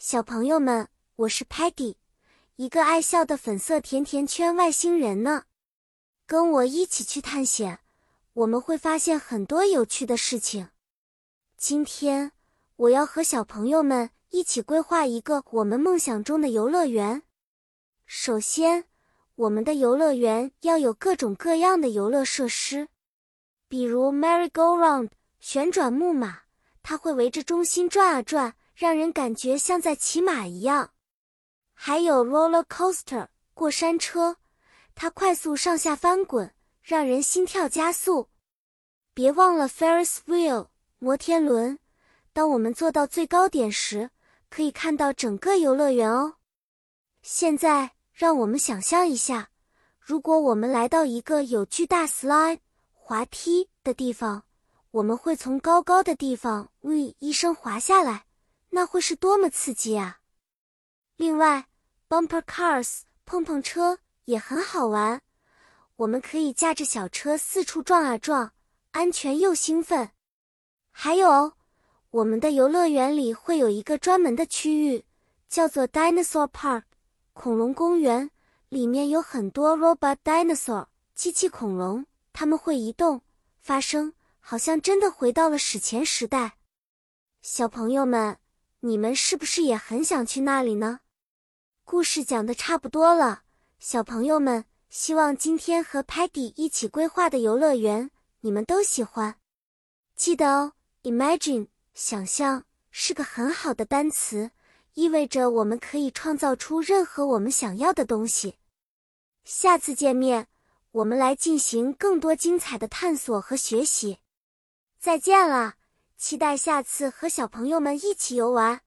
小朋友们，我是 Patty，一个爱笑的粉色甜甜圈外星人呢。跟我一起去探险，我们会发现很多有趣的事情。今天我要和小朋友们一起规划一个我们梦想中的游乐园。首先，我们的游乐园要有各种各样的游乐设施，比如 Merry-Go-Round 旋转木马，它会围着中心转啊转。让人感觉像在骑马一样，还有 roller coaster 过山车，它快速上下翻滚，让人心跳加速。别忘了 Ferris wheel 摩天轮，当我们坐到最高点时，可以看到整个游乐园哦。现在，让我们想象一下，如果我们来到一个有巨大 slide 滑梯的地方，我们会从高高的地方 “we” 一声滑下来。那会是多么刺激啊！另外，bumper cars 碰碰车也很好玩，我们可以驾着小车四处撞啊撞，安全又兴奋。还有，我们的游乐园里会有一个专门的区域，叫做 Dinosaur Park 恐龙公园，里面有很多 robot dinosaur 机器恐龙，它们会移动、发声，好像真的回到了史前时代。小朋友们。你们是不是也很想去那里呢？故事讲的差不多了，小朋友们，希望今天和 Patty 一起规划的游乐园你们都喜欢。记得哦，Imagine 想象是个很好的单词，意味着我们可以创造出任何我们想要的东西。下次见面，我们来进行更多精彩的探索和学习。再见了。期待下次和小朋友们一起游玩。